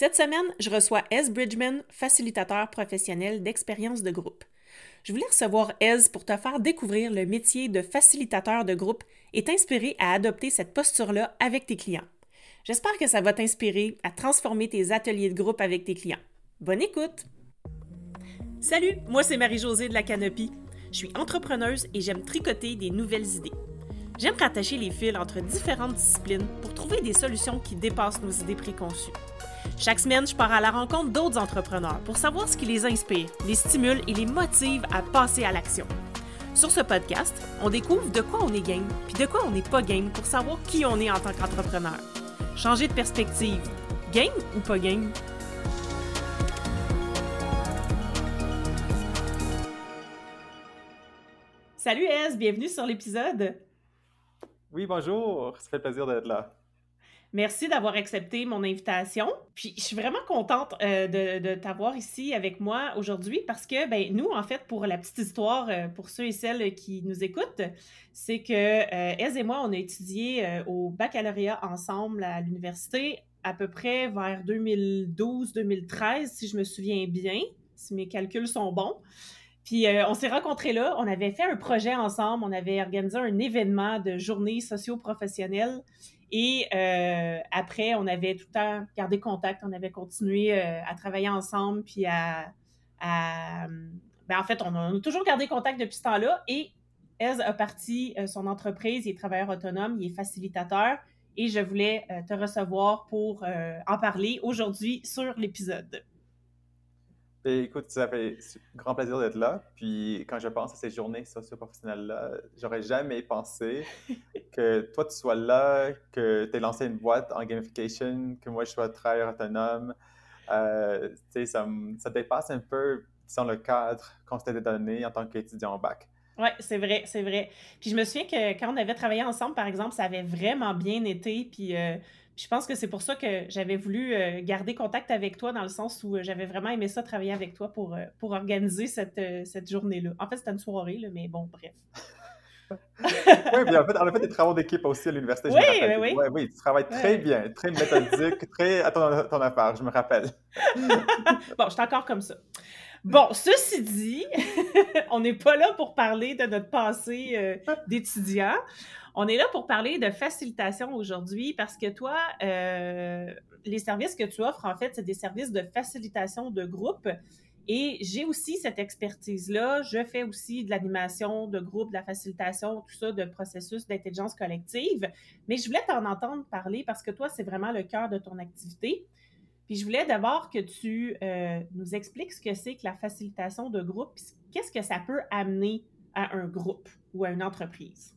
Cette semaine, je reçois Ez Bridgman, facilitateur professionnel d'expérience de groupe. Je voulais recevoir Ez pour te faire découvrir le métier de facilitateur de groupe et t'inspirer à adopter cette posture-là avec tes clients. J'espère que ça va t'inspirer à transformer tes ateliers de groupe avec tes clients. Bonne écoute! Salut, moi c'est Marie-Josée de la Canopie. Je suis entrepreneuse et j'aime tricoter des nouvelles idées. J'aime rattacher les fils entre différentes disciplines pour trouver des solutions qui dépassent nos idées préconçues. Chaque semaine, je pars à la rencontre d'autres entrepreneurs pour savoir ce qui les inspire, les stimule et les motive à passer à l'action. Sur ce podcast, on découvre de quoi on est game, puis de quoi on n'est pas game pour savoir qui on est en tant qu'entrepreneur. Changer de perspective. Game ou pas game? Salut Ez, bienvenue sur l'épisode. Oui, bonjour, ça fait plaisir d'être là. Merci d'avoir accepté mon invitation. Puis je suis vraiment contente euh, de, t'avoir ici avec moi aujourd'hui parce que ben, nous, en fait, pour la petite histoire, euh, pour ceux et celles qui nous écoutent, c'est que euh, et moi, on a étudié au baccalauréat ensemble à l'université à peu près vers 2012-2013, si je me souviens bien, si mes calculs sont bons. Puis on s'est rencontrés là, on avait fait un projet ensemble, on avait organisé un événement de journée socio-professionnelle et euh, après, on avait tout le temps gardé contact, on avait continué euh, à travailler ensemble, puis à... ben en fait, on a, toujours gardé contact depuis ce temps-là. Et Ez a parti euh, son entreprise, il est travailleur autonome, il est facilitateur. Et je voulais te recevoir pour en parler aujourd'hui sur l'épisode. Ben, écoute, ça fait grand plaisir d'être là. Puis quand je pense à ces journées socio-professionnelles-là, j'aurais jamais pensé que toi, tu sois là, que tu aies lancé une boîte en gamification, que moi, je sois travailleur autonome. Euh, ça, ça, dépasse un peu, disons, le cadre qu'on s'était donné en tant qu'étudiant au bac. Oui, c'est vrai, c'est vrai. Puis je me souviens que quand on avait travaillé ensemble, par exemple, ça avait vraiment bien été. Puis euh, je pense que c'est pour ça que j'avais voulu euh, garder contact avec toi, dans le sens où euh, j'avais vraiment aimé ça, travailler avec toi pour, euh, pour organiser cette, cette journée-là. En fait, c'était une soirée, là, mais bon, bref. oui, bien, en fait, on a fait des travaux d'équipe aussi à l'université. Oui, oui, oui. Ouais, oui, tu travailles très bien, très méthodique, très à ton, ton, affaire, je me rappelle. bon, je suis encore comme ça. Bon, ceci dit, on n'est pas là pour parler de notre passé d'étudiant. On est là pour parler de facilitation aujourd'hui parce que toi, euh, les services que tu offres, en fait, c'est des services de facilitation de groupe. Et j'ai aussi cette expertise-là. Je fais aussi de l'animation de groupe, de la facilitation, tout ça, de processus d'intelligence collective. Mais je voulais t'en entendre parler parce que toi, c'est vraiment le cœur de ton activité. Puis je voulais d'abord que tu euh, nous expliques ce que c'est que la facilitation de groupe, qu'est-ce que ça peut amener à un groupe ou à une entreprise.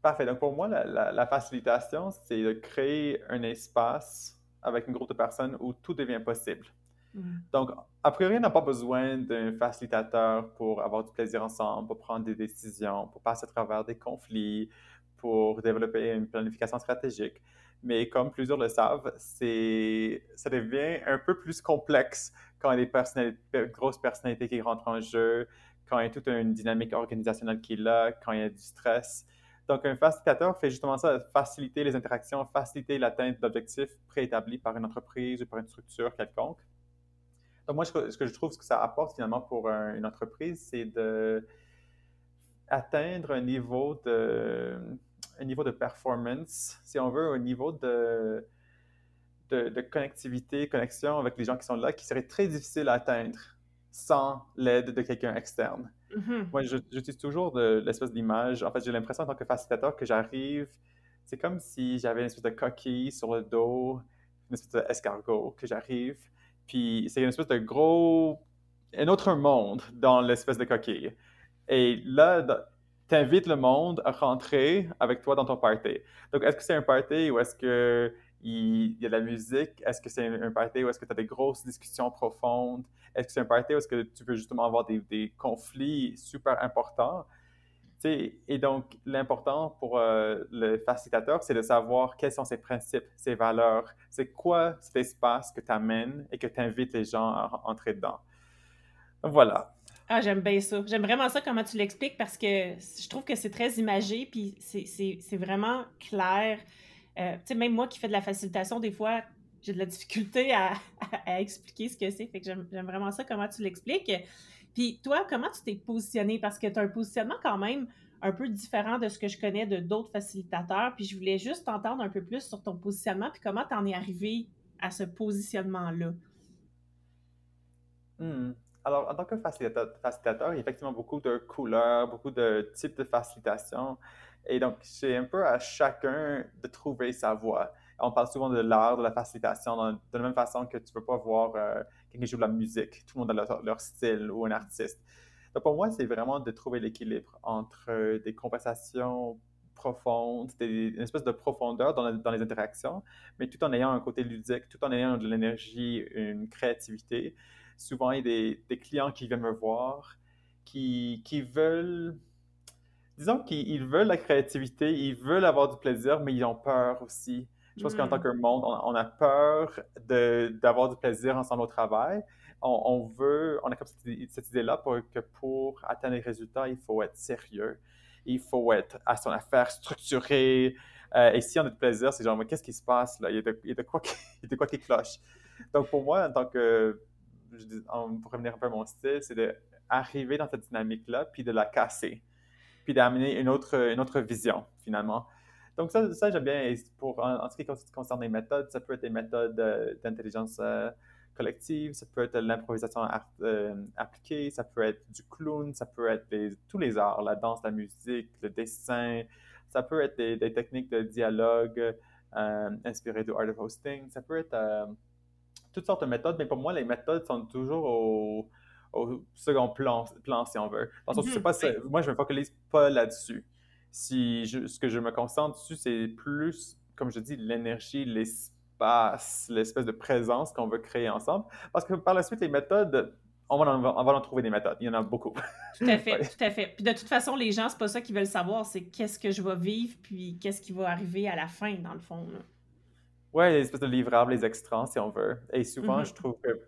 Parfait. Donc, pour moi, la, facilitation, c'est de créer un espace avec un groupe de personnes où tout devient possible. Mm. Donc, a priori, on n'a pas besoin d'un facilitateur pour avoir du plaisir ensemble, pour prendre des décisions, pour passer à travers des conflits, pour développer une planification stratégique. Mais comme plusieurs le savent, ça devient un peu plus complexe quand il y a des grosses personnalités qui rentrent en jeu, quand il y a toute une dynamique organisationnelle qui est là, quand il y a du stress. Donc, un facilitateur fait justement ça, faciliter les interactions, faciliter l'atteinte d'objectifs préétablis par une entreprise ou par une structure quelconque. Donc, moi, ce que, je trouve que ça apporte finalement pour une entreprise, c'est de atteindre un niveau de, un niveau de performance, si on veut, un niveau de, de, de connectivité, connexion avec les gens qui sont là, qui serait très difficile à atteindre sans l'aide de quelqu'un externe. Mm-hmm. Moi, j'utilise toujours l'espèce d'image. En fait, j'ai l'impression en tant que facilitateur que j'arrive, c'est comme si j'avais une espèce de coquille sur le dos, une espèce d'escargot que j'arrive. Puis c'est une espèce de gros, un autre monde dans l'espèce de coquille. Et là, tu invites le monde à rentrer avec toi dans ton party. Donc, est-ce que c'est un party ou est-ce que il, y a de la musique? Est-ce que c'est un party où est-ce que tu as des grosses discussions profondes? Est-ce que c'est un party où est-ce que tu veux justement avoir des, conflits super importants? et donc, l'important pour euh, le facilitateur, c'est de savoir quels sont ses principes, ses valeurs. C'est quoi cet espace que tu amènes et que tu invites les gens à entrer dedans. Voilà. Ah, j'aime bien ça. J'aime vraiment ça comment tu l'expliques parce que je trouve que c'est très imagé, puis c'est vraiment clair. Euh, tu sais, même moi qui fais de la facilitation, des fois, j'ai de la difficulté à, expliquer ce que c'est. Fait que j'aime vraiment ça, comment tu l'expliques. Puis toi, comment tu t'es positionné? Parce que tu as un positionnement quand même un peu différent de ce que je connais de d'autres facilitateurs. Puis je voulais juste t'entendre un peu plus sur ton positionnement, puis comment tu en es arrivé à ce positionnement-là? Hmm. Alors, en tant que facilitateur, il y a effectivement beaucoup de couleurs, beaucoup de types de facilitation. Et donc, c'est un peu à chacun de trouver sa voie. On parle souvent de l'art, de la facilitation, de la même façon que tu ne peux pas voir euh, quelqu'un qui joue de la musique. Tout le monde a leur, style ou un artiste. Donc, pour moi, c'est vraiment de trouver l'équilibre entre des conversations profondes, une espèce de profondeur dans, les interactions, mais tout en ayant un côté ludique, tout en ayant de l'énergie, une créativité. Souvent, il y a des, des clients qui viennent me voir qui, qui veulent disons qu'ils veulent la créativité, ils veulent avoir du plaisir, mais ils ont peur aussi. Je pense qu'en tant hmm. que monde, on, a peur d'avoir du plaisir ensemble au travail. On, veut, on a comme cette, idée-là pour, que pour atteindre les résultats, il faut être sérieux, il faut être à son affaire structuré. Euh, et si on a du plaisir, c'est genre, mais qu'est-ce qui se passe là? Il y a de, quoi, qui, de quoi qui cloche. Donc pour moi, en tant que, pour revenir un peu à mon style, c'est d'arriver dans cette dynamique-là, puis de la casser puis d'amener une autre, une autre vision, finalement. Donc, ça, j'aime bien. Pour, en, ce qui concerne les méthodes, ça peut être des méthodes euh, d'intelligence euh, collective, ça peut être l'improvisation euh, appliquée, ça peut être du clown, ça peut être tous les arts, la danse, la musique, le dessin, ça peut être des, des techniques de dialogue inspirées du art of hosting, ça peut être toutes sortes de méthodes, mais pour moi, les méthodes sont toujours au, au second plan, plan si on veut. Parce que pas, moi, je ne me focalise pas là-dessus. Si ce que je me concentre dessus, c'est plus, comme je dis, l'énergie, l'espace, l'espèce de présence qu'on veut créer ensemble. Parce que par la suite, les méthodes, on va, en, on va en trouver des méthodes. Il y en a beaucoup. Tout à fait, tout à fait. Puis de toute façon, les gens, c'est pas ça qu'ils veulent savoir, c'est qu'est-ce que je vais vivre, puis qu'est-ce qui va arriver à la fin, dans le fond. Oui, les espèces de livrables, les extrants, si on veut. Et souvent, mm-hmm. je trouve que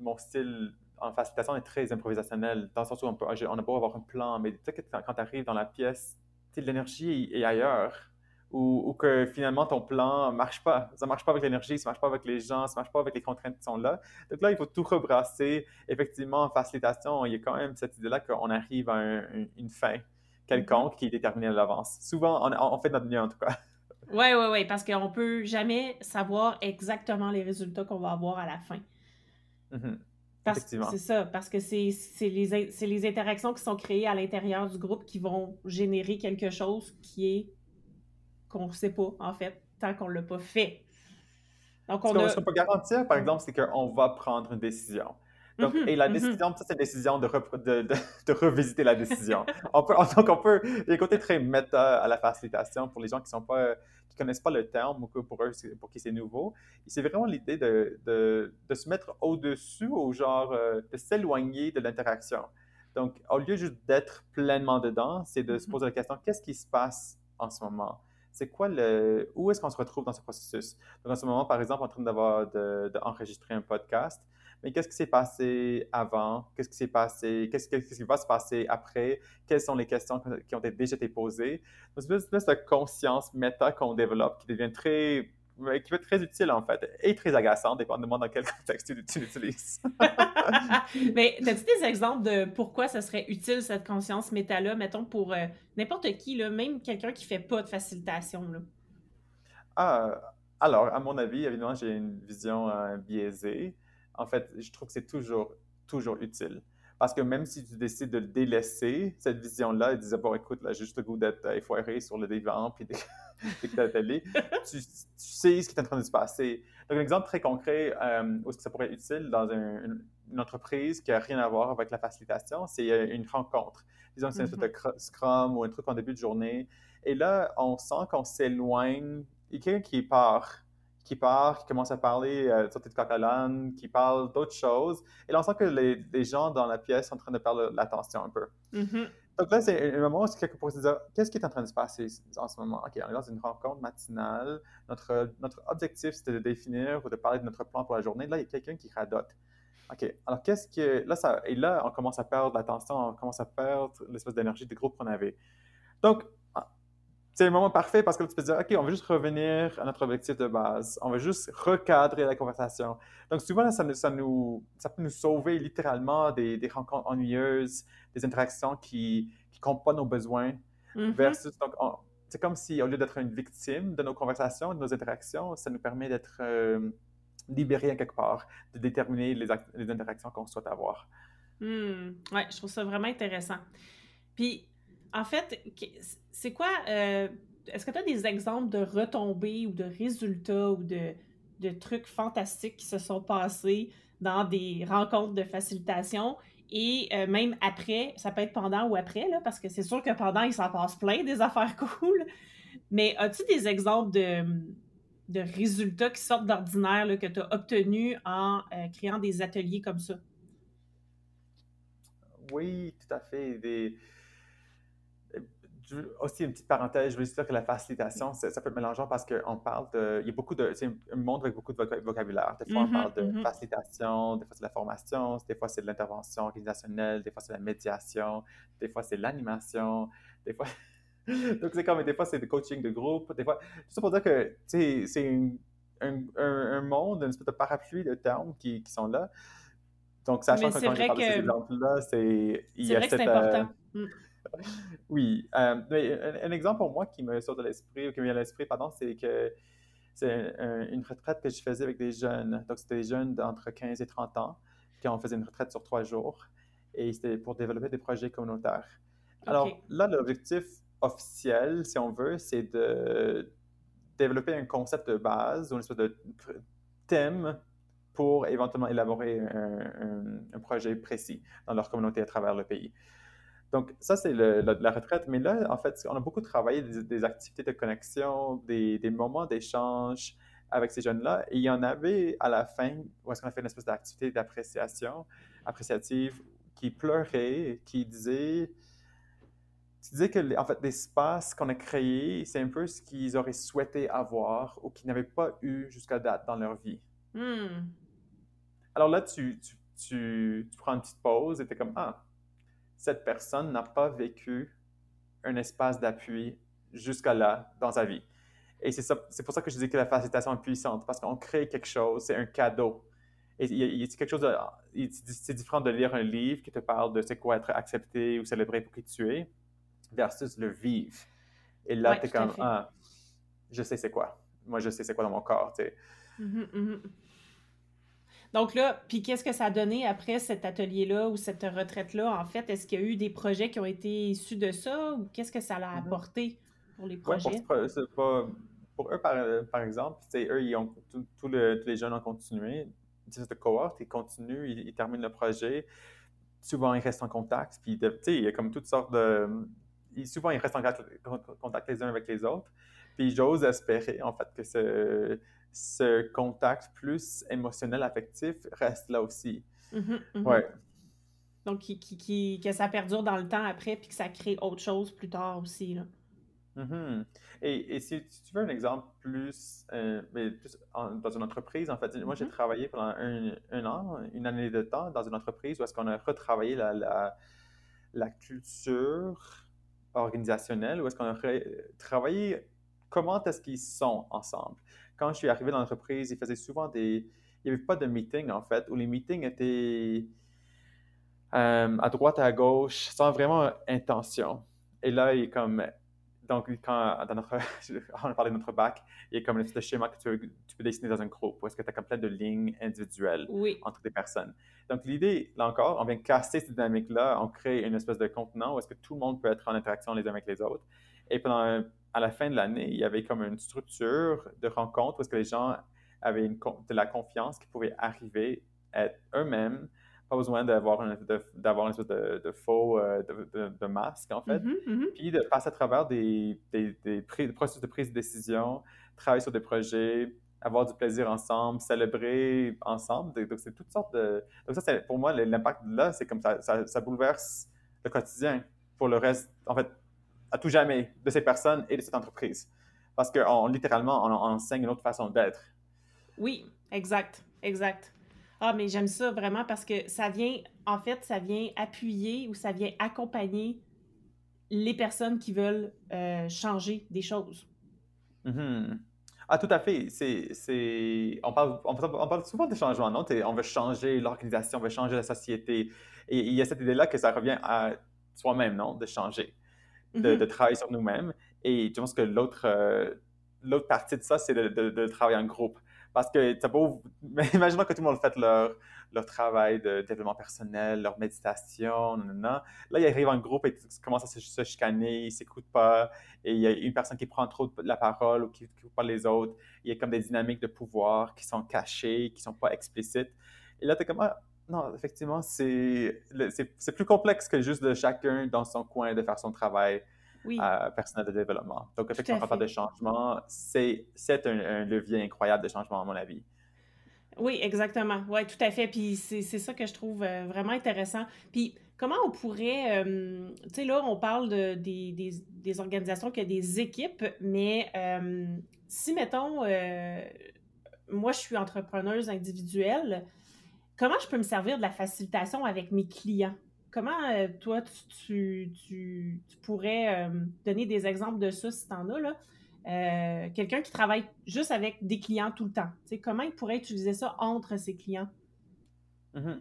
mon style en facilitation est très improvisationnel, dans le sens où on, peut, on a beau avoir un plan, mais tu sais que quand tu arrives dans la pièce, l'énergie est ailleurs. Ou, que finalement ton plan ne marche pas. Ça marche pas avec l'énergie, ça ne marche pas avec les gens, ça ne marche pas avec les contraintes qui sont là. Donc là, il faut tout rebrasser. Effectivement, en facilitation, il y a quand même cette idée-là qu'on arrive à une fin quelconque qui est déterminée à l'avance. Souvent, on, fait notre mieux en tout cas. Oui, oui, oui, parce qu'on ne peut jamais savoir exactement les résultats qu'on va avoir à la fin. Mm-hmm. C'est ça, parce que c'est les, les interactions qui sont créées à l'intérieur du groupe qui vont générer quelque chose qui est qu'on ne sait pas, en fait, tant qu'on ne l'a pas fait. Donc, on Ce qu'on peut garantir, par exemple, c'est qu'on va prendre une décision. Donc, mhm, et la mhm. décision, ça, c'est une décision de, de, de, revisiter la décision. on peut, donc, on peut, il y a un côté très méta à la facilitation pour les gens qui sont pas, qui connaissent pas le terme ou que pour eux, pour qui c'est nouveau. C'est vraiment l'idée de, de, se mettre au-dessus, au genre, euh, de s'éloigner de l'interaction. Donc, au lieu juste d'être pleinement dedans, c'est de se mhm. poser la question, qu'est-ce qui se passe en ce moment? c'est quoi le. Où est-ce qu'on se retrouve dans ce processus? Donc, en ce moment, par exemple, en train d'avoir d'enregistrer un podcast, mais qu'est-ce qui s'est passé avant? Qu'est-ce qui s'est passé? Qu'est-ce, qui va se passer après? Quelles sont les questions qui ont déjà été posées? Donc, c'est une espèce de conscience méta qu'on développe qui devient très qui peut être très utile en fait et très agaçant, dépendamment dans quel contexte tu, l'utilises. Mais as-tu des exemples de pourquoi ça serait utile cette conscience méta-là, mettons pour euh, n'importe qui, là, même quelqu'un qui fait pas de facilitation? Là? Ah, alors, à mon avis, évidemment, j'ai une vision euh, biaisée en fait, je trouve que c'est toujours, toujours utile. Parce que même si tu décides de délaisser cette vision-là et de dire, bon, écoute, là, juste le goût d'être effoiré sur le divan puis d'écouter la télé, tu, sais ce qui est en train de se passer. Donc, un exemple très concret euh, où ça pourrait être utile dans une, entreprise qui n'a rien à voir avec la facilitation, c'est euh, une rencontre. Disons que c'est un truc de mm-hmm. Scrum ou un truc en début de journée. Et là, on sent qu'on s'éloigne. Il y a quelqu'un qui part qui part, qui commence à parler euh, de catalan, qui parle d'autres choses. Et là, on sent que les, gens dans la pièce sont en train de perdre l'attention un peu. Mm-hmm. Donc là, c'est un moment où quelqu'un pourrait se dire qu'est-ce qui est en train de se passer en ce moment? OK, on est dans une rencontre matinale. Notre, notre objectif, c'était de définir ou de parler de notre plan pour la journée. Là, il y a quelqu'un qui radote. OK, alors qu'est-ce que. Là, ça, et là, on commence à perdre l'attention, on commence à perdre l'espèce d'énergie de groupe qu'on avait. Donc, c'est un moment parfait parce que tu peux dire, OK, on va juste revenir à notre objectif de base. On va juste recadrer la conversation. Donc, souvent, ça, ça, nous, ça peut nous sauver littéralement des, des rencontres ennuyeuses, des interactions qui ne comptent pas nos besoins. Mm-hmm. Versus, donc, c'est comme si, au lieu d'être une victime de nos conversations, de nos interactions, ça nous permet d'être euh, libérés à quelque part, de déterminer les, les interactions qu'on souhaite avoir. Hmm. Oui, je trouve ça vraiment intéressant. Puis, en fait, c'est quoi. Euh, est-ce que tu as des exemples de retombées ou de résultats ou de, trucs fantastiques qui se sont passés dans des rencontres de facilitation? Et euh, même après, ça peut être pendant ou après, parce que c'est sûr que pendant, il s'en passe plein des affaires cool. Mais as-tu des exemples de, résultats qui sortent d'ordinaire que tu as obtenus en euh, créant des ateliers comme ça? Oui, tout à fait. Aussi une petite parenthèse, je veux juste dire que la facilitation, ça peut être mélangeant parce qu'on parle de. Il y a beaucoup de. C'est un monde avec beaucoup de vocabulaire. Des fois, on mm-hmm, parle de mm-hmm. facilitation, des fois, c'est de la formation, des fois, c'est de l'intervention organisationnelle, des fois, c'est de la médiation, des fois, c'est l'animation, des fois. Donc, c'est comme. Des fois, c'est du coaching de groupe, des fois. Tout ça pour dire que, tu sais, c'est un, un, monde, une espèce de parapluie de termes qui, qui sont là. Donc, sachant que quand je parle de ces exemples-là, c'est. C'est vrai que c'est important. Mm. Oui. Euh, un, exemple pour moi qui me sort de l'esprit, ou qui me vient à l'esprit, pardon, c'est que c'est une retraite que je faisais avec des jeunes. Donc, c'était des jeunes d'entre 15 et 30 ans, qui on faisait une retraite sur trois jours. Et c'était pour développer des projets communautaires. Alors, là, l'objectif officiel, si on veut, c'est de développer un concept de base, ou une espèce de thème pour éventuellement élaborer un, projet précis dans leur communauté à travers le pays. Donc, ça, c'est la, retraite. Mais là, en fait, on a beaucoup travaillé des, activités de connexion, des, moments d'échange avec ces jeunes-là. Et il y en avait à la fin, où est-ce qu'on a fait une espèce d'activité d'appréciation, appréciative, qui pleurait, qui disait, qui disait que, en fait, l'espace qu'on a créé, c'est un peu ce qu'ils auraient souhaité avoir ou qu'ils n'avaient pas eu jusqu'à date dans leur vie. Hmm. Alors là, tu, tu, tu, tu, prends une petite pause et tu es comme, ah, cette personne n'a pas vécu un espace d'appui jusqu'à là dans sa vie. Et c'est pour ça que je dis que la facilitation est puissante, parce qu'on crée quelque chose, c'est un cadeau. Et c'est quelque chose c'est différent de lire un livre qui te parle de c'est quoi être accepté ou célébré pour qui tu es, versus le vivre. Et là, tu es comme, ah, je sais c'est quoi. Moi, je sais c'est quoi dans mon corps, tu sais. Mm-hmm, mm-hmm. Donc là, puis qu'est-ce que ça a donné après cet atelier-là ou cette retraite-là? En fait, est-ce qu'il y a eu des projets qui ont été issus de ça ou qu'est-ce que ça a mm-hmm. apporté pour les projets? pour, eux, par, exemple, eux, ils ont, tous les jeunes ont continué. Cette cohorte, ils continuent, ils, terminent le projet. Souvent, ils restent en contact. Puis, il y a comme toutes sortes de. Souvent, ils restent en contact les uns avec les autres. Puis, j'ose espérer, en fait, que ce ce contact plus émotionnel, affectif reste là aussi. Mm-hmm. Ouais. Donc, qui, que ça perdure dans le temps après, puis que ça crée autre chose plus tard aussi. Là. Mm-hmm. et, et, si, tu veux un exemple plus, euh, plus dans une entreprise, en fait, moi j'ai travaillé pendant un, an, une année de temps dans une entreprise où est-ce qu'on a retravaillé la, la, la culture organisationnelle, où est-ce qu'on a travaillé comment est-ce qu'ils sont ensemble quand je suis arrivé dans l'entreprise, ils faisaient souvent des. Il n'y avait pas de meeting, en fait, où les meetings étaient euh, à droite et à gauche, sans vraiment intention. Et là, il est comme. Donc, quand dans notre, on a parlé de notre bac, il y a comme un schéma que tu, peux dessiner dans un groupe, où est-ce que tu as comme plein de lignes individuelles entre des personnes. Donc, l'idée, là encore, on vient casser cette dynamique-là, on crée une espèce de contenant où est-ce que tout le monde peut être en interaction les uns avec les autres. Et pendant à la fin de l'année, il y avait comme une structure de rencontre est-ce que les gens avaient de la confiance qu'ils pouvaient arriver à être eux-mêmes, pas besoin d'avoir une, d'avoir une espèce de, faux euh, de, masque, en fait, mm-hmm, mm-hmm. puis de passer à travers des, des, processus de prise de décision, travailler sur des projets, avoir du plaisir ensemble, célébrer ensemble. Donc, c'est toutes sortes de... Donc, ça, c'est, pour moi, l'impact là, c'est comme ça, ça, ça bouleverse le quotidien pour le reste. En fait, à tout jamais de ces personnes et de cette entreprise. Parce qu'on littéralement, on, enseigne une autre façon d'être. Oui, exact, exact. Ah, mais j'aime ça vraiment parce que ça vient, en fait, ça vient appuyer ou ça vient accompagner les personnes qui veulent changer des choses. Mm-hmm. Ah, tout à fait. C'est, On, parle, on, parle souvent de changement, non? On veut changer l'organisation, on veut changer la société. Et il y a cette idée-là que ça revient à soi-même, non? De changer, de, mm-hmm. travailler sur nous-mêmes. Et je pense que l'autre, euh, l'autre partie de ça, c'est de, de, travailler en groupe. Parce que ça beau, imaginons que tout le monde fait leur, leur travail de développement personnel, leur méditation, non, Là, ils arrivent en groupe et commencent à se, chicaner, ils ne s'écoutent pas, et il y a une personne qui prend trop la parole ou qui ne pas les autres. Il y a comme des dynamiques de pouvoir qui sont cachées, qui ne sont pas explicites. Et là, tu es comme, ah, non, effectivement, c'est plus complexe que juste de chacun dans son coin de faire son travail euh, personnel de développement. Donc, effectivement, quand on parle de changement, c'est un, un, levier incroyable de changement, à mon avis. Oui, exactement. Oui, tout à fait. Puis c'est ça que je trouve euh, vraiment intéressant. Puis comment on pourrait, euh, tu sais, là, on parle de, des, des, des, organisations qui ont des équipes, mais si, mettons, moi, je suis entrepreneuse individuelle, comment je peux me servir de la facilitation avec mes clients? Comment, euh, toi, tu, pourrais euh, donner des exemples de ça si tu en as, là? Euh, quelqu'un qui travaille juste avec des clients tout le temps. comment il pourrait utiliser ça entre ses clients? Mm-hmm.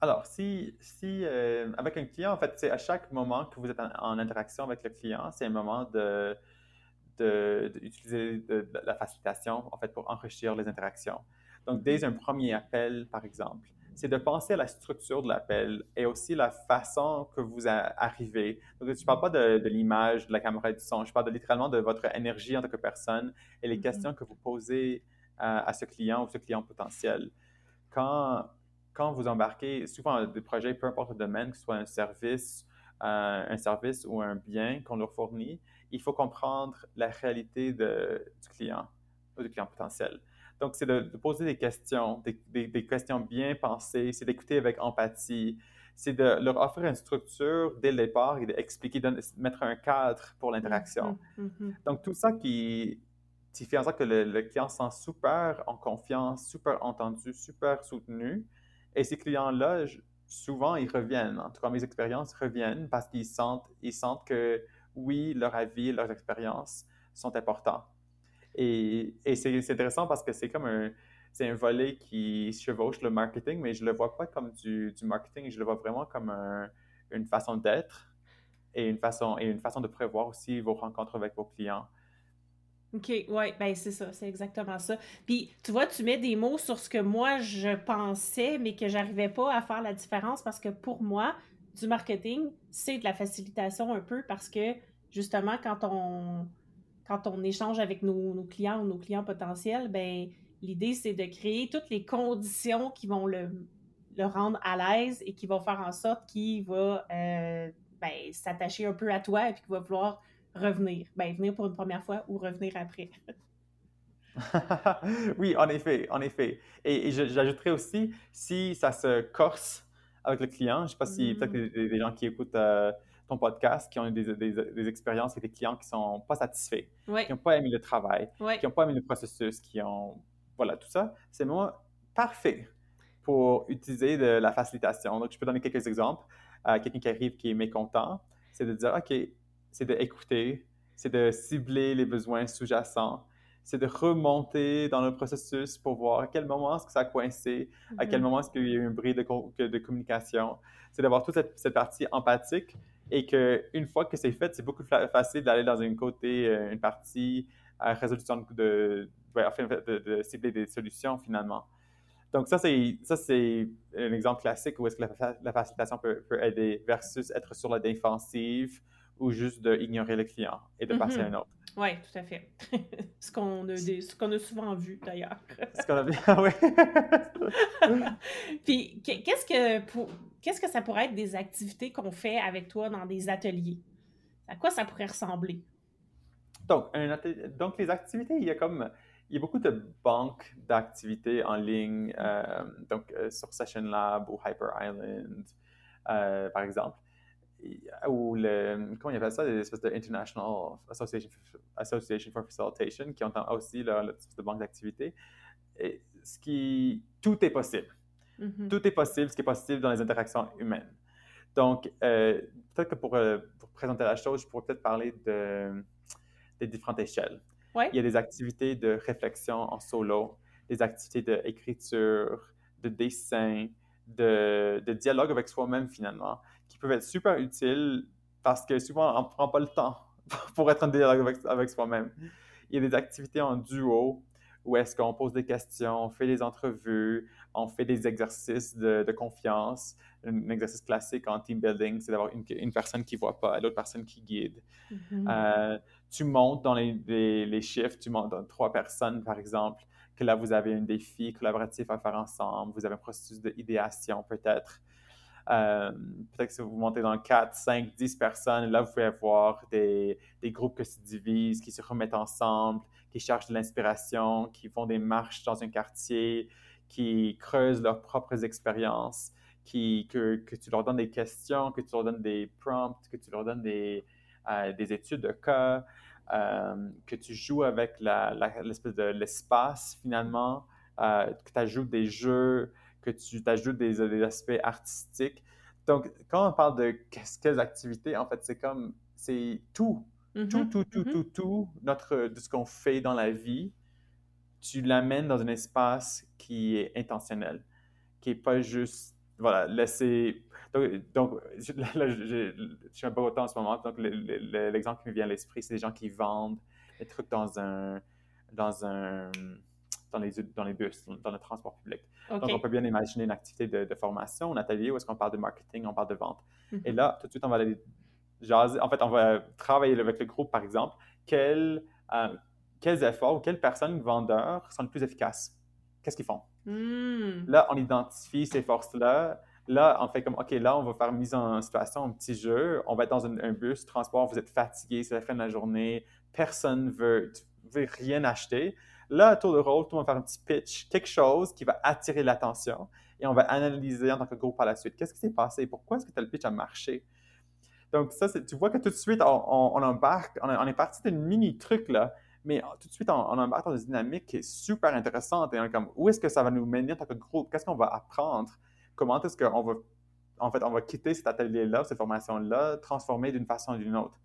Alors, si, avec un client, en fait, c'est à chaque moment que vous êtes en, interaction avec le client, c'est un moment de, d'utiliser la facilitation, en fait, pour enrichir les interactions. Donc, dès un premier appel, par exemple, c'est de penser à la structure de l'appel et aussi la façon que vous arrivez. Donc, je ne parle pas de, l'image, de la caméra et du son, je parle littéralement de votre énergie en tant que personne et les mm-hmm. questions que vous posez à, ce client ou ce client potentiel. Quand, quand vous embarquez, souvent des projets, peu importe le domaine, que ce soit un service, euh, un service ou un bien qu'on leur fournit, il faut comprendre la réalité de, du client ou du client potentiel. Donc, c'est de, poser des questions, des, questions bien pensées, c'est d'écouter avec empathie, c'est de leur offrir une structure dès le départ et d'expliquer, de mettre un cadre pour l'interaction. Mm-hmm. Mm-hmm. Donc, tout ça qui, fait en sorte que le, client se sent super en confiance, super entendu, super soutenu. Et ces clients-là, souvent, ils reviennent. En tout cas, mes expériences reviennent parce qu'ils sentent, ils sentent que, oui, leur avis, leurs expériences sont importants. Et, c'est intéressant parce que c'est comme un, un volet qui chevauche le marketing, mais je ne le vois pas comme du, du, marketing, je le vois vraiment comme une façon d'être et une façon, et une façon de prévoir aussi vos rencontres avec vos clients. OK, ouais, ben c'est ça, c'est exactement ça. Puis tu vois, tu mets des mots sur ce que moi je pensais, mais que j'arrivais pas à faire la différence parce que pour moi, du marketing, c'est de la facilitation un peu parce que justement, quand on quand on échange avec nos, clients ou nos clients potentiels, ben l'idée, c'est de créer toutes les conditions qui vont le, le rendre à l'aise et qui vont faire en sorte qu'il va euh, ben, s'attacher un peu à toi et puis qu'il va vouloir revenir. Ben, venir pour une première fois ou revenir après. oui, en effet, en effet. Et, j'ajouterais aussi, si ça se corse avec le client, je ne sais pas si peut-être mm. des, des, gens qui écoutent euh, ton podcast, qui ont eu des, des, expériences avec des clients qui ne sont pas satisfaits, qui n'ont pas aimé le travail, qui n'ont pas aimé le processus, qui ont... Voilà, tout ça, c'est moi parfait pour utiliser de la facilitation. Donc, je peux donner quelques exemples. Euh, quelqu'un qui arrive qui est mécontent, c'est de dire, OK, c'est d'écouter, c'est de cibler les besoins sous-jacents, c'est de remonter dans le processus pour voir à quel moment est-ce que ça a coincé, à quel mm-hmm. moment est-ce qu'il y a eu un bris de, de communication. C'est d'avoir toute cette, cette, partie empathique et qu'une fois que c'est fait, c'est beaucoup plus facile d'aller dans une côté, euh, une partie à résolution de, de, de, cibler des solutions finalement. Donc ça, c'est, ça, c'est un exemple classique où est-ce que la, facilitation peut, peut, aider versus être sur la défensive ou juste d'ignorer le client et de passer à un mm-hmm. autre. Oui, tout à fait. ce qu'on a, ce qu'on a souvent vu d'ailleurs. ce qu'on a vu, ah oui. Puis qu'est-ce que pour, qu'est-ce que ça pourrait être des activités qu'on fait avec toi dans des ateliers? À quoi ça pourrait ressembler? Donc, donc les activités, il y a comme il y a beaucoup de banques d'activités en ligne, euh, donc euh, sur Session Lab ou Hyper Island, euh, par exemple, ou le, comment ils appellent ça, des espèces de International Association, Association for Facilitation, qui ont aussi leur, leur de banque d'activités. Ce qui, tout est possible. Mm-hmm. Tout est possible, ce qui est possible dans les interactions humaines. Donc, euh, peut-être que pour, euh, pour, présenter la chose, je pourrais peut-être parler de, des différentes échelles. Ouais. Il y a des activités de réflexion en solo, des activités d'écriture, de, dessin, de, de, dialogue avec soi-même finalement, qui peuvent être super utiles parce que souvent on ne prend pas le temps pour être en dialogue avec, avec soi-même. Il y a des activités en duo où est-ce qu'on pose des questions, on fait des entrevues, on fait des exercices de, de confiance. Un, exercice classique en team building, c'est d'avoir une, une, personne qui ne voit pas, l'autre personne qui guide. Mm-hmm. euh, tu montes dans les, les, les, chiffres, tu montes dans trois personnes, par exemple, que là, vous avez un défi collaboratif à faire ensemble, vous avez un processus d'idéation peut-être. Euh, peut-être que si vous montez dans 4, 5, 10 personnes, là, vous pouvez avoir des, groupes qui se divisent, qui se remettent ensemble, qui cherchent de l'inspiration, qui font des marches dans un quartier, qui creusent leurs propres expériences, qui, que, tu leur donnes des questions, que tu leur donnes des prompts, que tu leur donnes des, euh, des études de cas, euh, que tu joues avec l'espace finalement, que tu ajoutes des jeux, que tu ajoutes des, des, aspects artistiques. Donc, quand on parle de quelles activités, en fait, c'est comme, c'est tout, mm -hmm. tout, tout, tout, mm -hmm. tout, tout, notre, de ce qu'on fait dans la vie, tu l'amènes dans un espace qui est intentionnel, qui n'est pas juste, voilà, laisser... Donc, donc là, je, je suis un peu autant en ce moment, donc l'exemple qui me vient à l'esprit, c'est des gens qui vendent des trucs dans un... Dans un dans les, dans les bus, dans le transport public. Okay. Donc, on peut bien imaginer une activité de, de formation, un atelier où est-ce qu'on parle de marketing, on parle de vente. Mm -hmm. Et là, tout de suite, on va aller jaser. En fait, on va travailler avec le groupe, par exemple, quel, euh, quels efforts ou quelles personnes vendeurs sont les plus efficaces? Qu'est-ce qu'ils font? Mm. Là, on identifie ces forces-là. Là, on fait comme, OK, là, on va faire mise en situation, un petit jeu. On va être dans un, un bus, transport, vous êtes fatigué, c'est la fin de la journée, personne ne veut, veut rien acheter. Là, à tour de rôle, tout va faire un petit pitch, quelque chose qui va attirer l'attention et on va analyser en tant que groupe par la suite. Qu'est-ce qui s'est passé? Pourquoi est-ce que tel pitch a marché? Donc, ça, tu vois que tout de suite, on, embarque, on, est parti d'un mini-truc, là, mais tout de suite, on, embarque dans une dynamique qui est super intéressante et on est comme, où est-ce que ça va nous mener en tant que groupe? Qu'est-ce qu'on va apprendre? Comment est-ce qu'on va, en fait, on va quitter cet atelier-là, cette formation-là, transformer d'une façon ou d'une autre?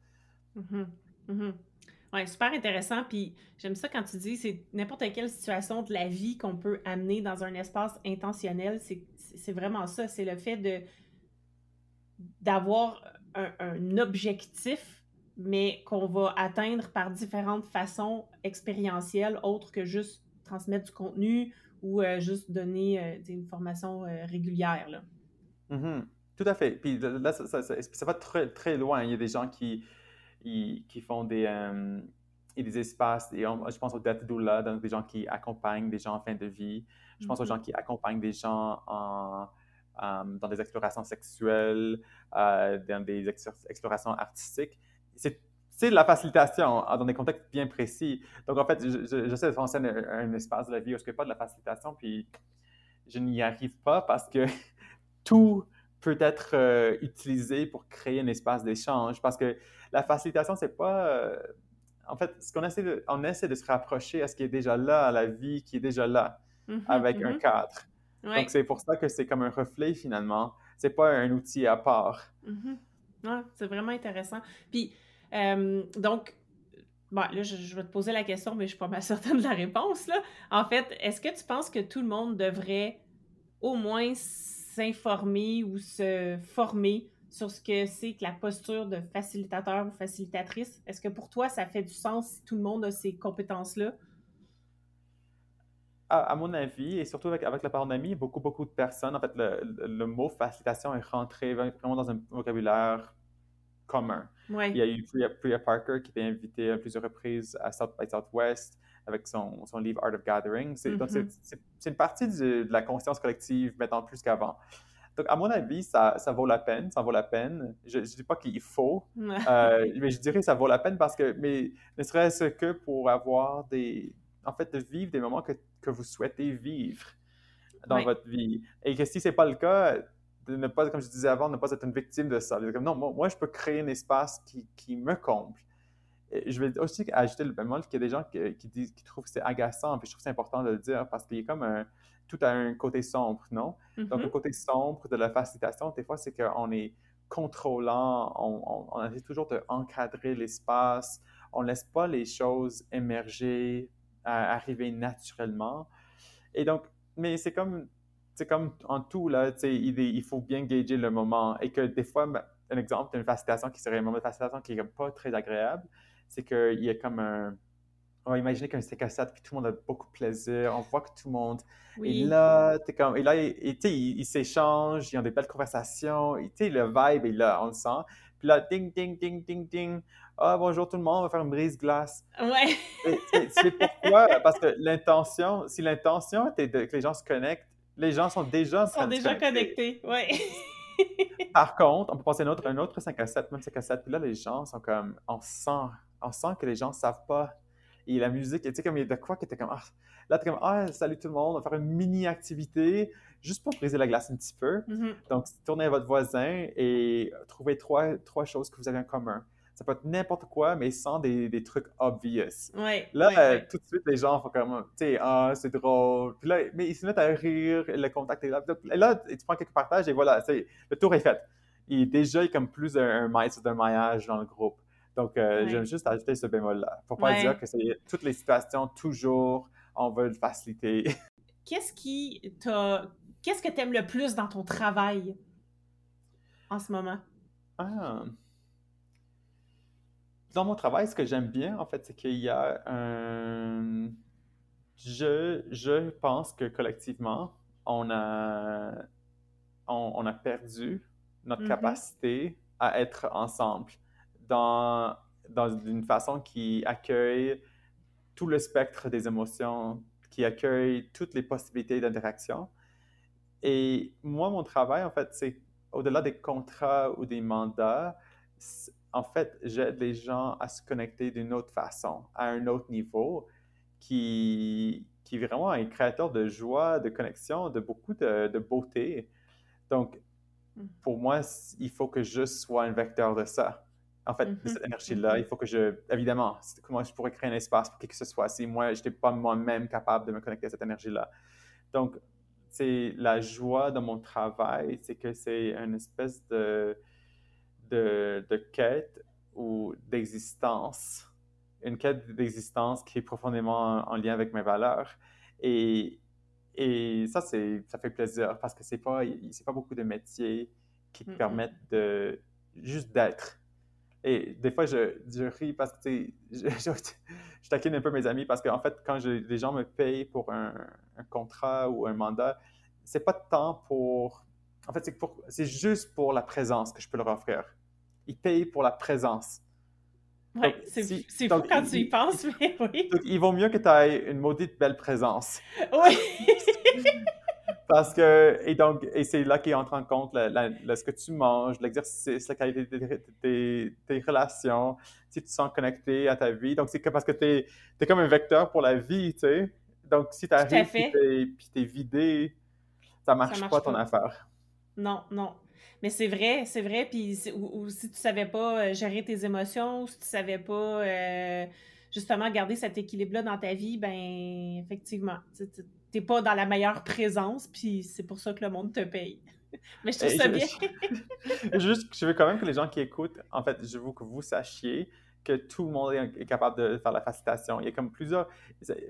Mm -hmm. Mm. Oui, super intéressant. Puis j'aime ça quand tu dis c'est n'importe quelle situation de la vie qu'on peut amener dans un espace intentionnel. C'est vraiment ça. C'est le fait de d'avoir un, objectif, mais qu'on va atteindre par différentes façons expérientielles, autres que juste transmettre du contenu ou euh, juste donner euh, une formation euh, régulière. Là. Mm -hmm. Tout à fait. Puis là, ça, ça va très, très loin. Il y a des gens qui qui font des, euh, des espaces, et on, je pense au Death Doula, donc des gens qui accompagnent des gens en fin de vie. Je pense mm -hmm. aux gens qui accompagnent des gens en, um, dans des explorations sexuelles, euh, dans des ex explorations artistiques. C'est de la facilitation dans des contextes bien précis. Donc, en fait, j'essaie de faire en scène un, un, espace de la vie où il n'y a pas de la facilitation, puis je n'y arrive pas parce que tout peut être euh, utilisé pour créer un espace d'échange parce que la facilitation, c'est pas. Euh, en fait, ce qu'on essaie de, on essaie de se rapprocher à ce qui est déjà là, à la vie qui est déjà là, mm -hmm, avec mm -hmm. un cadre. Ouais. Donc, c'est pour ça que c'est comme un reflet finalement. C'est pas un outil à part. Mm -hmm. ouais, c'est vraiment intéressant. Puis, euh, donc, Bon, là, je, je, vais te poser la question, mais je suis pas mal certaine de la réponse. Là. En fait, est-ce que tu penses que tout le monde devrait au moins s'informer ou se former sur ce que c'est que la posture de facilitateur ou facilitatrice? Est-ce que pour toi, ça fait du sens si tout le monde a ces compétences-là? À, à, mon avis, et surtout avec, avec la pandémie, beaucoup, beaucoup de personnes, en fait, le, le, le mot facilitation est rentré vraiment dans un vocabulaire commun. Ouais. Il y a eu Priya, Priya, Parker qui était invitée à plusieurs reprises à South by Southwest avec son, son livre Art of Gathering. C'est, mm -hmm. Donc, c'est une partie de, de, la conscience collective maintenant plus qu'avant. Donc, à mon avis, ça, ça, vaut la peine, ça vaut la peine. Je ne dis pas qu'il faut, euh, mais je dirais que ça vaut la peine parce que, mais ne serait-ce que pour avoir des, en fait, de vivre des moments que, que vous souhaitez vivre dans oui. votre vie. Et que si ce n'est pas le cas, de ne pas, comme je disais avant, ne pas être une victime de ça. Comme, non, moi, moi, je peux créer un espace qui, qui me comble. Je vais aussi ajouter le bémol qu'il y a des gens qui, qui, disent, qui trouvent que c'est agaçant, puis je trouve que c'est important de le dire parce qu'il y a comme un, tout a un côté sombre, non? Mm -hmm. Donc, le côté sombre de la facilitation, des fois, c'est qu'on est contrôlant, on, on, essaie toujours d'encadrer l'espace, on ne laisse pas les choses émerger, arriver naturellement. Et donc, mais c'est comme, c'est comme en tout, là, il, il faut bien gager le moment et que des fois, ben, un exemple d'une facilitation qui serait un moment de facilitation qui n'est pas très agréable, c'est qu'il y a comme un, on va imaginer qu'un steak à 7, puis tout le monde a beaucoup de plaisir, on voit que tout le monde est là, es comme, et là, ils s'échangent, ils ont des belles conversations, et le vibe est là, on le sent. Puis là, ding, ding, ding, ding, ding, ah, bonjour tout le monde, on va faire une brise-glace. Ouais. c'est pourquoi, parce que l'intention, si l'intention était de, que les gens se connectent, les gens sont déjà, sont déjà connectés, ouais. Par contre, on peut passer un autre, un autre 5 à 7, même 5 à 7, puis là, les gens sont comme, on sent, on sent que les gens ne savent pas et la musique, tu sais, comme il y a de quoi que t'es comme, ah, là, t'es comme, ah, salut tout le monde, on va faire une mini-activité juste pour briser la glace un petit peu. Mm-hmm. Donc, tournez à votre voisin et trouvez trois, trois choses que vous avez en commun. Ça peut être n'importe quoi, mais sans des, des trucs obvious. Ouais, là, tout de suite, les gens font comme, tu sais, ah, c'est drôle. Puis là, mais ils se mettent à rire, le contact est là. Et là, tu prends quelques partages et voilà, le tour est fait. Et déjà, il y a comme plus un, maître d'un maillage dans le groupe. Donc, euh, j'aime juste ajouter ce bémol-là pour pas dire que c'est toutes les situations, toujours, on veut le faciliter. Qu'est-ce qui t'a. Qu'est-ce que tu aimes le plus dans ton travail en ce moment? Ah. Dans mon travail, ce que j'aime bien, en fait, c'est qu'il y a un. Je, je pense que collectivement, on a, on, a perdu notre mm-hmm. capacité à être ensemble dans, dans une façon qui accueille tout le spectre des émotions, qui accueille toutes les possibilités d'interaction. Et moi, mon travail, en fait, c'est au-delà des contrats ou des mandats, en fait, j'aide les gens à se connecter d'une autre façon, à un autre niveau, qui, qui est vraiment un créateur de joie, de connexion, de beaucoup de, de beauté. Donc, mm. pour moi, il faut que je sois un vecteur de ça en fait, de cette mm-hmm. énergie-là. Il mm-hmm. faut que je, évidemment, comment je pourrais créer un espace pour qui que ce soit si moi, je n'étais pas moi-même capable de me connecter à cette énergie-là. Donc, c'est la joie de mon travail, c'est que c'est une espèce de, de, de quête ou d'existence, une quête d'existence qui est profondément en, lien avec mes valeurs. Et, et ça, ça fait plaisir parce que c'est pas, pas beaucoup de métiers qui te permettent de juste d'être et des fois, je, je ris parce que, tu sais, je, je, taquine un peu mes amis parce qu'en fait, quand les gens me payent pour un, contrat ou un mandat, c'est pas tant pour. En fait, c'est juste pour la présence que je peux leur offrir. Ils payent pour la présence. Oui, c'est fou quand tu y penses, mais oui. Donc, il vaut mieux que tu aies une maudite belle présence. Oui. Parce que, et donc, et c'est là qu'il entre en compte ce que tu manges, l'exercice, la qualité de tes, relations, si tu te sens connecté à ta vie. Donc, c'est que parce que tu es, comme un vecteur pour la vie, tu sais. Donc, si tu arrives et tu es vidé, ça marche, marche pas ton affaire. Non, non. Mais c'est vrai, c'est vrai. Puis, ou, si tu savais pas euh, gérer tes émotions, ou si tu savais pas euh, justement garder cet équilibre-là dans ta vie, ben effectivement, t'es pas dans la meilleure présence, puis c'est pour ça que le monde te paye. Mais je trouve ça bien. juste, je veux quand même que les gens qui écoutent, en fait, je veux que vous sachiez que tout le monde est capable de faire la facilitation. Il y a comme plusieurs...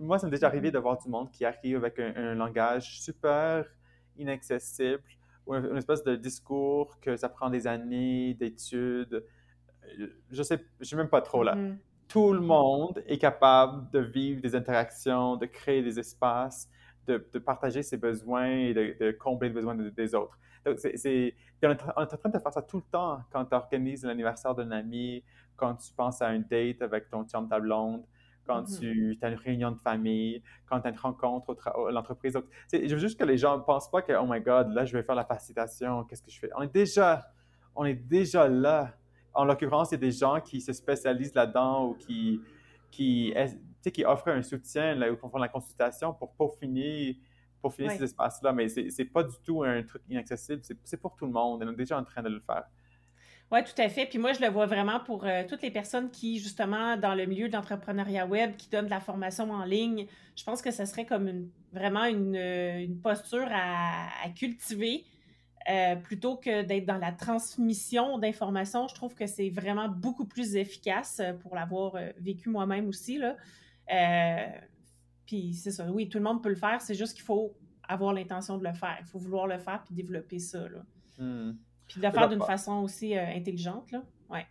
Moi, ça m'est déjà arrivé de voir du monde qui arrive avec un, langage super inaccessible ou une, espèce de discours que ça prend des années d'études. Je sais, je sais même pas trop là. Mm-hmm. Tout le monde est capable de vivre des interactions, de créer des espaces de, partager ses besoins et de, combler les besoins des autres. Donc, c'est, on, est, en train de faire ça tout le temps quand tu organises l'anniversaire d'un ami, quand tu penses à un date avec ton chum, ta blonde, quand mm-hmm. tu as une réunion de famille, quand tu as une rencontre à l'entreprise. Donc, je veux juste que les gens ne pensent pas que, oh my God, là, je vais faire la facilitation, qu'est-ce que je fais? On est déjà, on est déjà là. En l'occurrence, il y a des gens qui se spécialisent là-dedans ou qui, qui qui offre un soutien là, où font la consultation pour peaufiner, pour finir ces espaces-là. Mais c'est pas du tout un truc inaccessible. C'est pour tout le monde. On est déjà en train de le faire. Oui, tout à fait. Puis moi, je le vois vraiment pour euh, toutes les personnes qui, justement, dans le milieu de l'entrepreneuriat web, qui donnent de la formation en ligne. Je pense que ce serait comme une, vraiment une, posture à, cultiver euh, plutôt que d'être dans la transmission d'informations. Je trouve que c'est vraiment beaucoup plus efficace pour l'avoir vécu moi-même aussi. Là. Puis c'est ça, oui, tout le monde peut le faire, c'est juste qu'il faut avoir l'intention de le faire. Il faut vouloir le faire puis développer ça. Là. Hmm. Puis de le faire d'une façon aussi intelligente. Là. Ouais.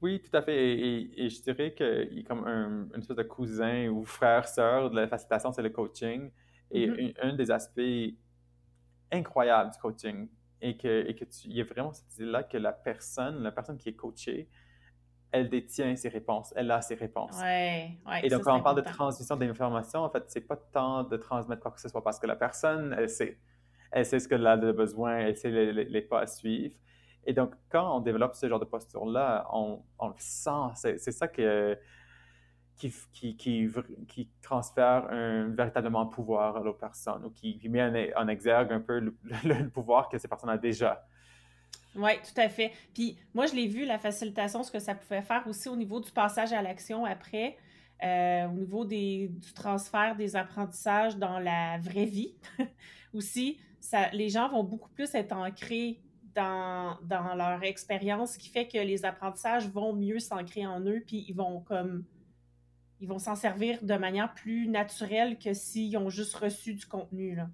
Oui, tout à fait. Et, je dirais qu'il y a comme un, une espèce de cousin ou frère-sœur de la facilitation, c'est le coaching. Et mm-hmm. un, des aspects incroyables du coaching, et que, et que il y a vraiment cette idée-là que la personne, la personne qui est coachée, elle détient ses réponses, elle a ses réponses. Ouais, ouais, et donc, quand on parle de transmission d'informations, en fait, c'est pas tant de transmettre quoi que ce soit parce que la personne, elle sait. Elle sait ce qu'elle a de besoin, elle sait les, les pas à suivre. Et donc, quand on développe ce genre de posture-là, on, le sent. C'est ça que, qui, qui, qui, transfère un, véritablement pouvoir à l'autre personne ou qui, met en, exergue un peu le, pouvoir que ces personnes ont déjà. Oui, tout à fait. Puis moi, je l'ai vu, la facilitation, ce que ça pouvait faire aussi au niveau du passage à l'action après, euh, au niveau des, du transfert des apprentissages dans la vraie vie aussi. Ça, les gens vont beaucoup plus être ancrés dans, dans leur expérience, qui fait que les apprentissages vont mieux s'ancrer en eux, puis ils vont comme ils vont s'en servir de manière plus naturelle que s'ils ont juste reçu du contenu. Là.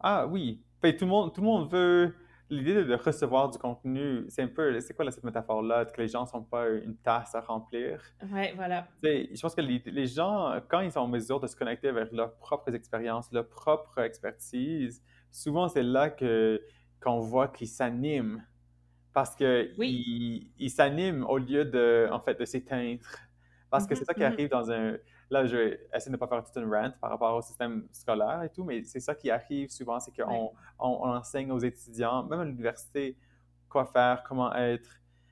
Ah oui. tout, le monde, tout le monde veut. L'idée de recevoir du contenu, c'est un peu. C'est quoi cette métaphore-là? Que les gens ne sont pas une tasse à remplir? Oui, voilà. je pense que les, les, gens, quand ils sont en mesure de se connecter avec leurs propres expériences, leur propre expertise, souvent c'est là que qu'on voit qu'ils s'animent parce qu'ils il, s'animent au lieu de, en fait, de s'éteindre. Parce que c'est ça qui mm-hmm. arrive dans un... Là, je vais essayer de ne pas faire toute une rant par rapport au système scolaire et tout, mais c'est ça qui arrive souvent, c'est qu'on on, enseigne aux étudiants, même à l'université, quoi faire, comment être,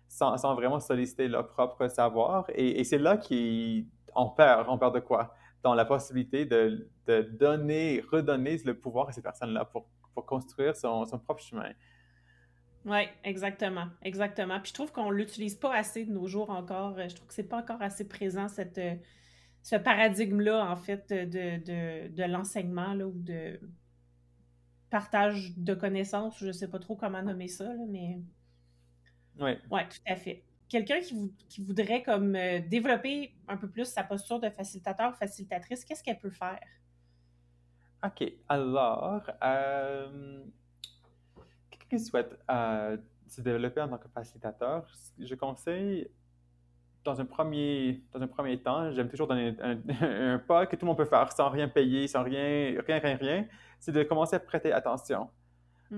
sans, sans, vraiment solliciter leur propre savoir. Et, c'est là qu'on perd. On perd de quoi? Dans la possibilité de, de donner, redonner le pouvoir à ces personnes-là pour pour construire son, propre chemin. Oui, exactement, exactement. Puis je trouve qu'on l'utilise pas assez de nos jours encore. Je trouve que c'est pas encore assez présent cette, ce paradigme-là, en fait, de, de, de l'enseignement ou de partage de connaissances. Je sais pas trop comment nommer ça, mais... Oui. Oui, tout à fait. Quelqu'un qui, qui, voudrait comme euh, développer un peu plus sa posture de facilitateur ou facilitatrice, qu'est-ce qu'elle peut faire? OK. Alors, euh, quelqu'un qui souhaite euh, se développer en tant que facilitateur, je conseille, dans un premier, dans un premier temps, j'aime toujours donner un, pas que tout le monde peut faire sans rien payer, sans rien, rien, rien, rien, c'est de commencer à prêter attention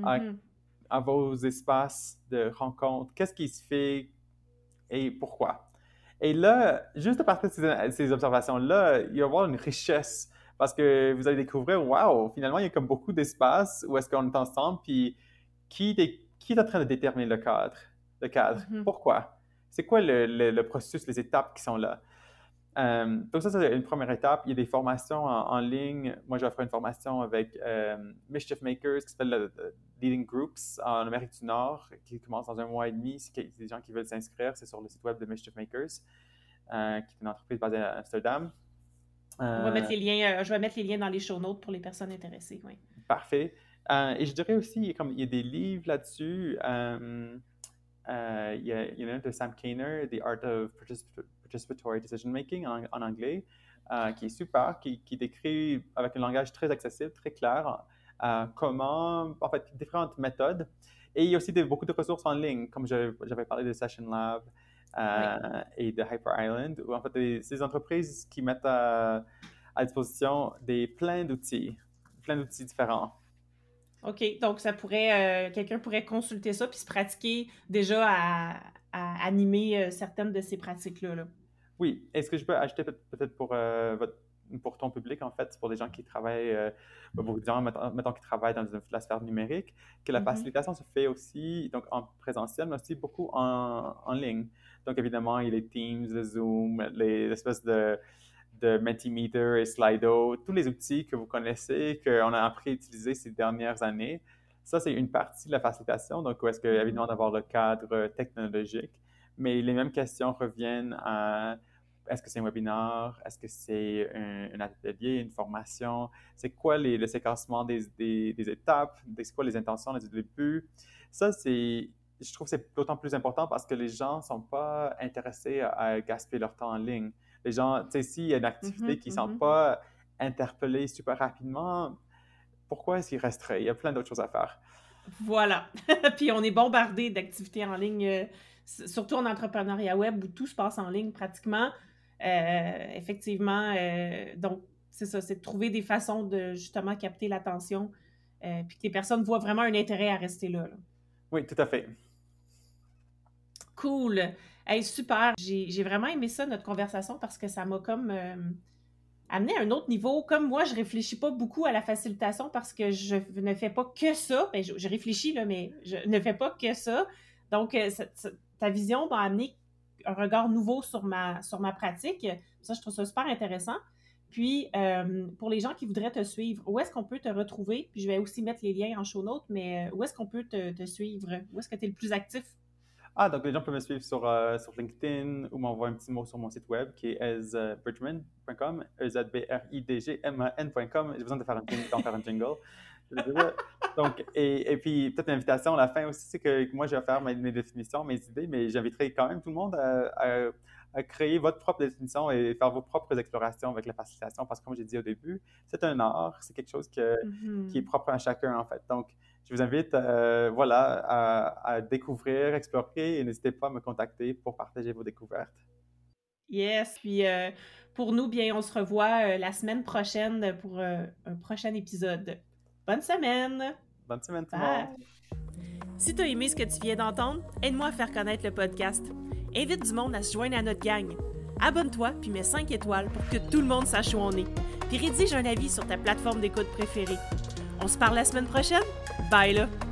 à, mm-hmm. vos espaces de rencontre. Qu'est-ce qui se fait et pourquoi? Et là, juste à partir de ces, ces observations-là, il va y avoir une richesse parce que vous allez découvrir, waouh, finalement, il y a comme beaucoup d'espace où est-ce qu'on est ensemble, puis qui, qui est en train de déterminer le cadre? Le cadre? Mm-hmm. Pourquoi? C'est quoi le, le, processus, les étapes qui sont là? Euh, donc ça, c'est une première étape. Il y a des formations en, ligne. Moi, j'offre une formation avec euh, Mischief Makers qui s'appelle Leading Groups en Amérique du Nord, qui commence dans un mois et demi. Si des gens qui veulent s'inscrire, c'est sur le site web de Mischief Makers, euh, qui est une entreprise basée à Amsterdam. On va mettre les liens, je vais mettre les liens dans les show notes pour les personnes intéressées. Oui. Parfait. Et je dirais aussi, comme il y a des livres là-dessus, euh, il, y a, il, y en a de Sam Kainer, The Art of Participatory Decision Making en, anglais, qui est super, qui, qui, décrit avec un langage très accessible, très clair, comment, en fait, différentes méthodes. Et il y a aussi beaucoup de ressources en ligne, comme j'avais parlé de Session Lab. Euh, et de Hyper Island, où en fait, des, ces entreprises qui mettent à, disposition des plein d'outils, plein d'outils différents. OK, donc ça pourrait, euh, quelqu'un pourrait consulter ça puis se pratiquer déjà à, animer euh, certaines de ces pratiques-là. Là. Oui, est-ce que je peux ajouter peut-être pour votre pour ton public, en fait, pour des gens qui travaillent, euh, beaucoup de gens, mettons, qui travaillent dans la sphère numérique, que la mm-hmm. facilitation se fait aussi donc en présentiel, mais aussi beaucoup en, en ligne. Donc, évidemment, il y a les Teams, le Zoom, les espèces de, de Mentimeter et Slido, tous les outils que vous connaissez, qu'on a appris à utiliser ces dernières années. Ça, c'est une partie de la facilitation. Donc, où est-ce que, mm-hmm. évidemment, d'avoir le cadre technologique, mais les mêmes questions reviennent à est-ce que c'est un webinaire? Est-ce que c'est un, atelier, une formation? C'est quoi les, le séquencement des, des, étapes? C'est quoi les intentions du début? Ça, c'est, je trouve que c'est d'autant plus important parce que les gens ne sont pas intéressés à, gaspiller leur temps en ligne. Les gens, tu sais, s'il y a une activité mm-hmm, qui ne sont mm-hmm. pas interpellés super rapidement, pourquoi est-ce qu'ils resteraient? Il y a plein d'autres choses à faire. Voilà. Puis on est bombardé d'activités en ligne, euh, surtout en entrepreneuriat web où tout se passe en ligne pratiquement. Euh, effectivement, euh, donc c'est ça, c'est de trouver des façons de justement capter l'attention, puis que les personnes voient vraiment un intérêt à rester là. Oui, tout à fait. Cool. Hey, super. J'ai vraiment aimé ça, notre conversation, parce que ça m'a comme amener à un autre niveau. Comme moi, je réfléchis pas beaucoup à la facilitation parce que je ne fais pas que ça. Ben, je, réfléchis, là, mais je ne fais pas que ça. Donc, euh, ta vision m'a amené un regard nouveau sur ma, sur ma pratique. Ça, je trouve ça super intéressant. Puis, euh, pour les gens qui voudraient te suivre, où est-ce qu'on peut te retrouver? Puis, je vais aussi mettre les liens en show notes, mais euh, où est-ce qu'on peut te, te suivre? Où est-ce que tu es le plus actif? Ah, donc les gens peuvent me suivre sur, euh, sur LinkedIn ou m'envoyer un petit mot sur mon site web qui est ezbridgman.com, e z b r i d g m a ncom J'ai besoin de faire un, faire un jingle. donc, et, et puis, peut-être une invitation à la fin aussi, c'est que moi, je vais faire mes, définitions, mes idées, mais j'inviterai quand même tout le monde à, à, créer votre propre définition et faire vos propres explorations avec la facilitation, parce que comme j'ai dit au début, c'est un art, c'est quelque chose que, mm-hmm. qui est propre à chacun, en fait. Donc, je vous invite euh, voilà, à, découvrir, explorer et n'hésitez pas à me contacter pour partager vos découvertes. Yes, puis euh, pour nous, bien, on se revoit euh, la semaine prochaine pour un prochain épisode. Bonne semaine! Bonne semaine tout le monde! Si tu as aimé ce que tu viens d'entendre, aide-moi à faire connaître le podcast. Invite du monde à se joindre à notre gang. Abonne-toi puis mets 5 étoiles pour que tout le monde sache où on est. Puis rédige un avis sur ta plateforme d'écoute préférée. On se parle la semaine prochaine? Bye là!